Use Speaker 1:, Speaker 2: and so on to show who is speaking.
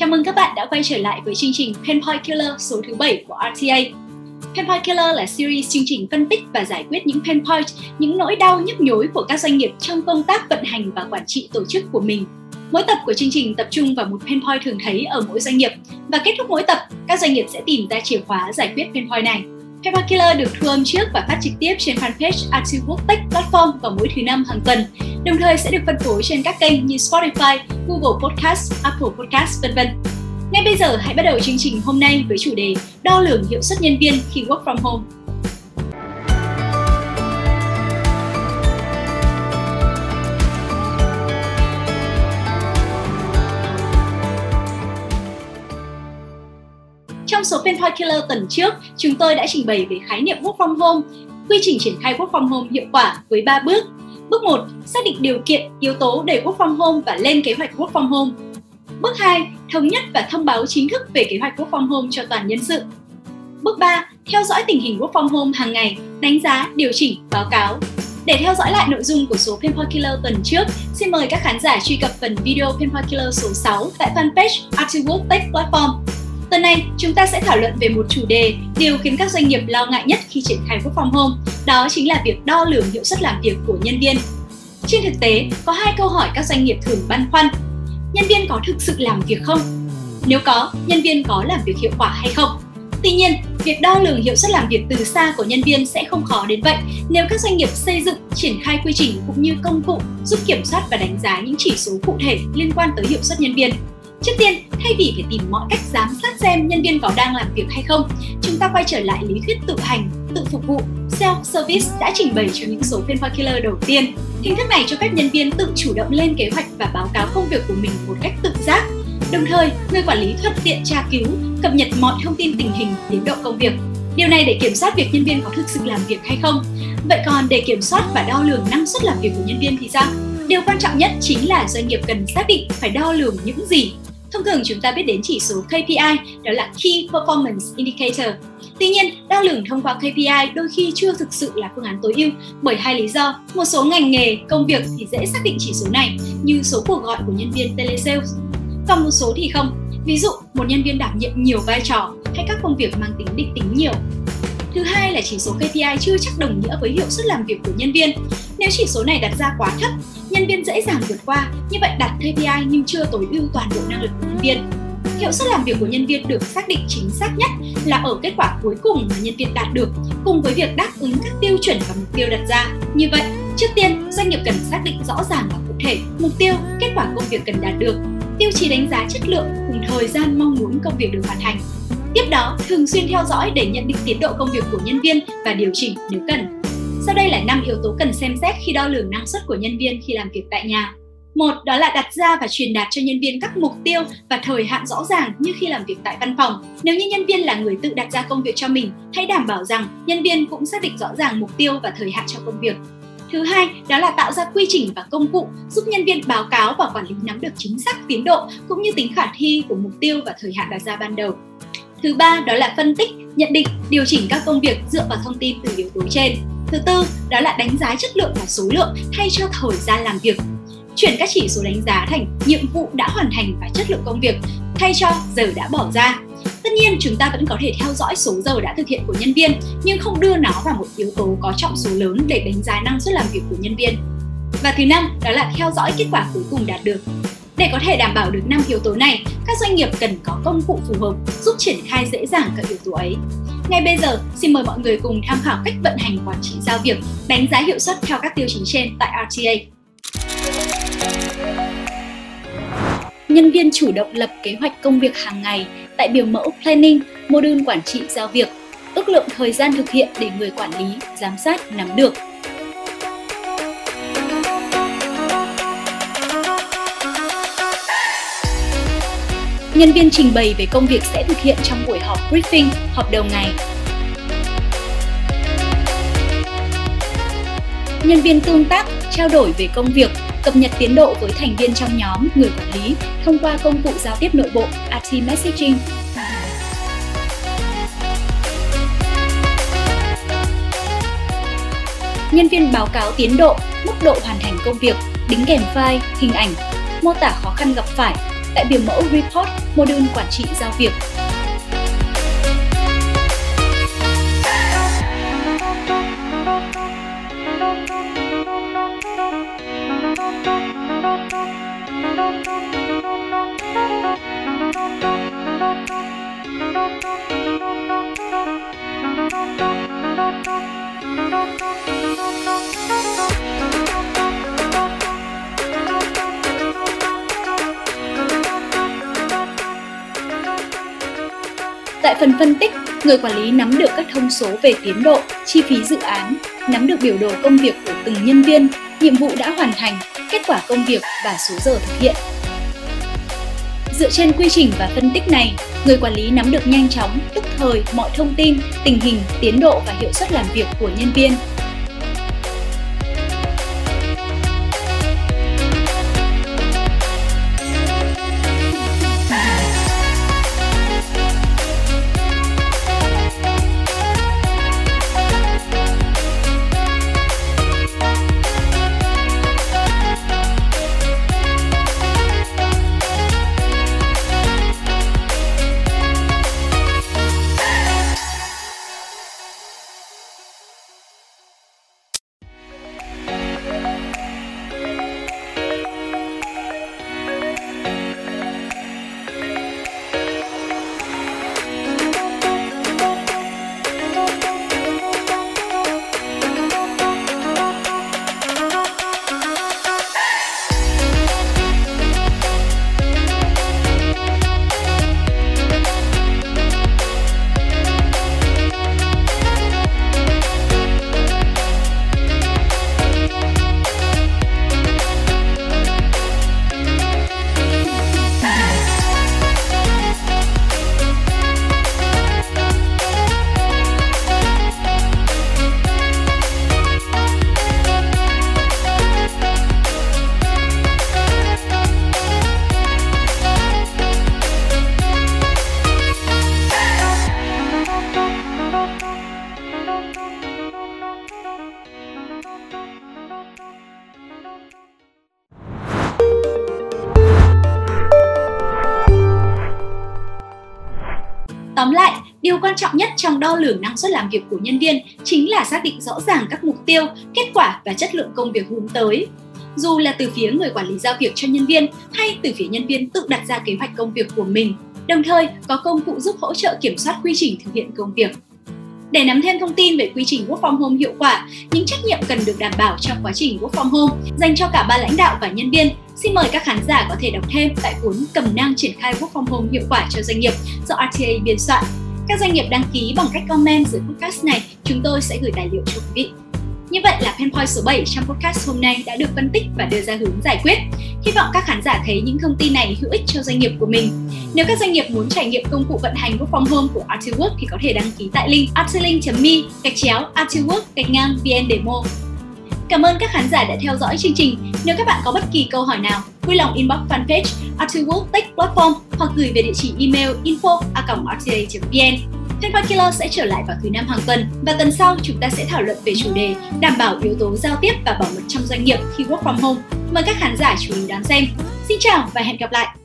Speaker 1: Chào mừng các bạn đã quay trở lại với chương trình Penpoint Killer số thứ 7 của RTA. Penpoint Killer là series chương trình phân tích và giải quyết những penpoint, những nỗi đau nhức nhối của các doanh nghiệp trong công tác vận hành và quản trị tổ chức của mình. Mỗi tập của chương trình tập trung vào một penpoint thường thấy ở mỗi doanh nghiệp và kết thúc mỗi tập, các doanh nghiệp sẽ tìm ra chìa khóa giải quyết penpoint này. Pepper Killer được thu âm trước và phát trực tiếp trên fanpage Artwork Tech Platform vào mỗi thứ năm hàng tuần. Đồng thời sẽ được phân phối trên các kênh như Spotify, Google Podcast, Apple Podcast, vân vân. Ngay bây giờ hãy bắt đầu chương trình hôm nay với chủ đề đo lường hiệu suất nhân viên khi work from home. Trong số Penpoint Killer tuần trước, chúng tôi đã trình bày về khái niệm work from home, quy trình triển khai work from home hiệu quả với 3 bước. Bước 1, xác định điều kiện, yếu tố để work from home và lên kế hoạch work from home. Bước 2, thống nhất và thông báo chính thức về kế hoạch work from home cho toàn nhân sự. Bước 3, theo dõi tình hình work from home hàng ngày, đánh giá, điều chỉnh, báo cáo. Để theo dõi lại nội dung của số Penpoint Killer tuần trước, xin mời các khán giả truy cập phần video Penpoint Killer số 6 tại fanpage Artiwork Tech Platform. Tuần này, chúng ta sẽ thảo luận về một chủ đề, điều khiến các doanh nghiệp lo ngại nhất khi triển khai work from home, đó chính là việc đo lường hiệu suất làm việc của nhân viên. Trên thực tế, có hai câu hỏi các doanh nghiệp thường băn khoăn. Nhân viên có thực sự làm việc không? Nếu có, nhân viên có làm việc hiệu quả hay không? Tuy nhiên, việc đo lường hiệu suất làm việc từ xa của nhân viên sẽ không khó đến vậy nếu các doanh nghiệp xây dựng, triển khai quy trình cũng như công cụ giúp kiểm soát và đánh giá những chỉ số cụ thể liên quan tới hiệu suất nhân viên. Trước tiên, thay vì phải tìm mọi cách giám sát xem nhân viên có đang làm việc hay không, chúng ta quay trở lại lý thuyết tự hành, tự phục vụ, self-service đã trình bày cho những số Penpoint Killer đầu tiên. Hình thức này cho phép nhân viên tự chủ động lên kế hoạch và báo cáo công việc của mình một cách tự giác. Đồng thời, người quản lý thuận tiện tra cứu, cập nhật mọi thông tin tình hình, tiến độ công việc. Điều này để kiểm soát việc nhân viên có thực sự làm việc hay không. Vậy còn để kiểm soát và đo lường năng suất làm việc của nhân viên thì sao? Điều quan trọng nhất chính là doanh nghiệp cần xác định phải đo lường những gì Thông thường chúng ta biết đến chỉ số KPI, đó là Key Performance Indicator. Tuy nhiên, đo lường thông qua KPI đôi khi chưa thực sự là phương án tối ưu bởi hai lý do. Một số ngành nghề, công việc thì dễ xác định chỉ số này như số cuộc gọi của nhân viên telesales. Còn một số thì không. Ví dụ, một nhân viên đảm nhiệm nhiều vai trò hay các công việc mang tính định tính nhiều. Thứ hai là chỉ số KPI chưa chắc đồng nghĩa với hiệu suất làm việc của nhân viên. Nếu chỉ số này đặt ra quá thấp, nhân viên dễ dàng vượt qua, như vậy đặt KPI nhưng chưa tối ưu toàn bộ năng lực của nhân viên. Hiệu suất làm việc của nhân viên được xác định chính xác nhất là ở kết quả cuối cùng mà nhân viên đạt được, cùng với việc đáp ứng các tiêu chuẩn và mục tiêu đặt ra. Như vậy, trước tiên, doanh nghiệp cần xác định rõ ràng và cụ thể mục tiêu, kết quả công việc cần đạt được, tiêu chí đánh giá chất lượng cùng thời gian mong muốn công việc được hoàn thành. Tiếp đó, thường xuyên theo dõi để nhận định tiến độ công việc của nhân viên và điều chỉnh nếu cần. Sau đây là 5 yếu tố cần xem xét khi đo lường năng suất của nhân viên khi làm việc tại nhà. Một đó là đặt ra và truyền đạt cho nhân viên các mục tiêu và thời hạn rõ ràng như khi làm việc tại văn phòng. Nếu như nhân viên là người tự đặt ra công việc cho mình, hãy đảm bảo rằng nhân viên cũng xác định rõ ràng mục tiêu và thời hạn cho công việc. Thứ hai, đó là tạo ra quy trình và công cụ giúp nhân viên báo cáo và quản lý nắm được chính xác tiến độ cũng như tính khả thi của mục tiêu và thời hạn đặt ra ban đầu. Thứ ba, đó là phân tích, nhận định, điều chỉnh các công việc dựa vào thông tin từ yếu tố trên. Thứ tư, đó là đánh giá chất lượng và số lượng thay cho thời gian làm việc. Chuyển các chỉ số đánh giá thành nhiệm vụ đã hoàn thành và chất lượng công việc thay cho giờ đã bỏ ra. Tất nhiên chúng ta vẫn có thể theo dõi số giờ đã thực hiện của nhân viên nhưng không đưa nó vào một yếu tố có trọng số lớn để đánh giá năng suất làm việc của nhân viên. Và thứ năm, đó là theo dõi kết quả cuối cùng đạt được. Để có thể đảm bảo được 5 yếu tố này, các doanh nghiệp cần có công cụ phù hợp giúp triển khai dễ dàng các yếu tố ấy. Ngay bây giờ, xin mời mọi người cùng tham khảo cách vận hành quản trị giao việc, đánh giá hiệu suất theo các tiêu chí trên tại RTA. Nhân viên chủ động lập kế hoạch công việc hàng ngày tại biểu mẫu Planning, module quản trị giao việc, ước lượng thời gian thực hiện để người quản lý, giám sát nắm được nhân viên trình bày về công việc sẽ thực hiện trong buổi họp briefing, họp đầu ngày. Nhân viên tương tác, trao đổi về công việc, cập nhật tiến độ với thành viên trong nhóm, người quản lý thông qua công cụ giao tiếp nội bộ RT Messaging. Nhân viên báo cáo tiến độ, mức độ hoàn thành công việc, đính kèm file, hình ảnh, mô tả khó khăn gặp phải, tại biểu mẫu Report, module quản trị giao việc. Tại phần phân tích, người quản lý nắm được các thông số về tiến độ, chi phí dự án, nắm được biểu đồ công việc của từng nhân viên, nhiệm vụ đã hoàn thành, kết quả công việc và số giờ thực hiện. Dựa trên quy trình và phân tích này, người quản lý nắm được nhanh chóng, tức thời mọi thông tin, tình hình, tiến độ và hiệu suất làm việc của nhân viên, Tóm lại, điều quan trọng nhất trong đo lường năng suất làm việc của nhân viên chính là xác định rõ ràng các mục tiêu, kết quả và chất lượng công việc hướng tới. Dù là từ phía người quản lý giao việc cho nhân viên hay từ phía nhân viên tự đặt ra kế hoạch công việc của mình, đồng thời có công cụ giúp hỗ trợ kiểm soát quy trình thực hiện công việc. Để nắm thêm thông tin về quy trình Work from Home hiệu quả, những trách nhiệm cần được đảm bảo trong quá trình Work from Home dành cho cả ba lãnh đạo và nhân viên, xin mời các khán giả có thể đọc thêm tại cuốn cầm nang triển khai Work from Home hiệu quả cho doanh nghiệp do RTA biên soạn. Các doanh nghiệp đăng ký bằng cách comment dưới podcast này, chúng tôi sẽ gửi tài liệu cho quý vị. Như vậy là Penpoint số 7 trong podcast hôm nay đã được phân tích và đưa ra hướng giải quyết. Hy vọng các khán giả thấy những thông tin này hữu ích cho doanh nghiệp của mình. Nếu các doanh nghiệp muốn trải nghiệm công cụ vận hành Work from Home của Artiwork thì có thể đăng ký tại link artilink.me gạch chéo Artiwork gạch ngang VN Demo. Cảm ơn các khán giả đã theo dõi chương trình. Nếu các bạn có bất kỳ câu hỏi nào, vui lòng inbox fanpage Artiwork Tech Platform hoặc gửi về địa chỉ email info@rta.vn. Killer sẽ trở lại vào thứ năm hàng tuần và tuần sau chúng ta sẽ thảo luận về chủ đề đảm bảo yếu tố giao tiếp và bảo mật trong doanh nghiệp khi work from home. Mời các khán giả chú ý đón xem. Xin chào và hẹn gặp lại!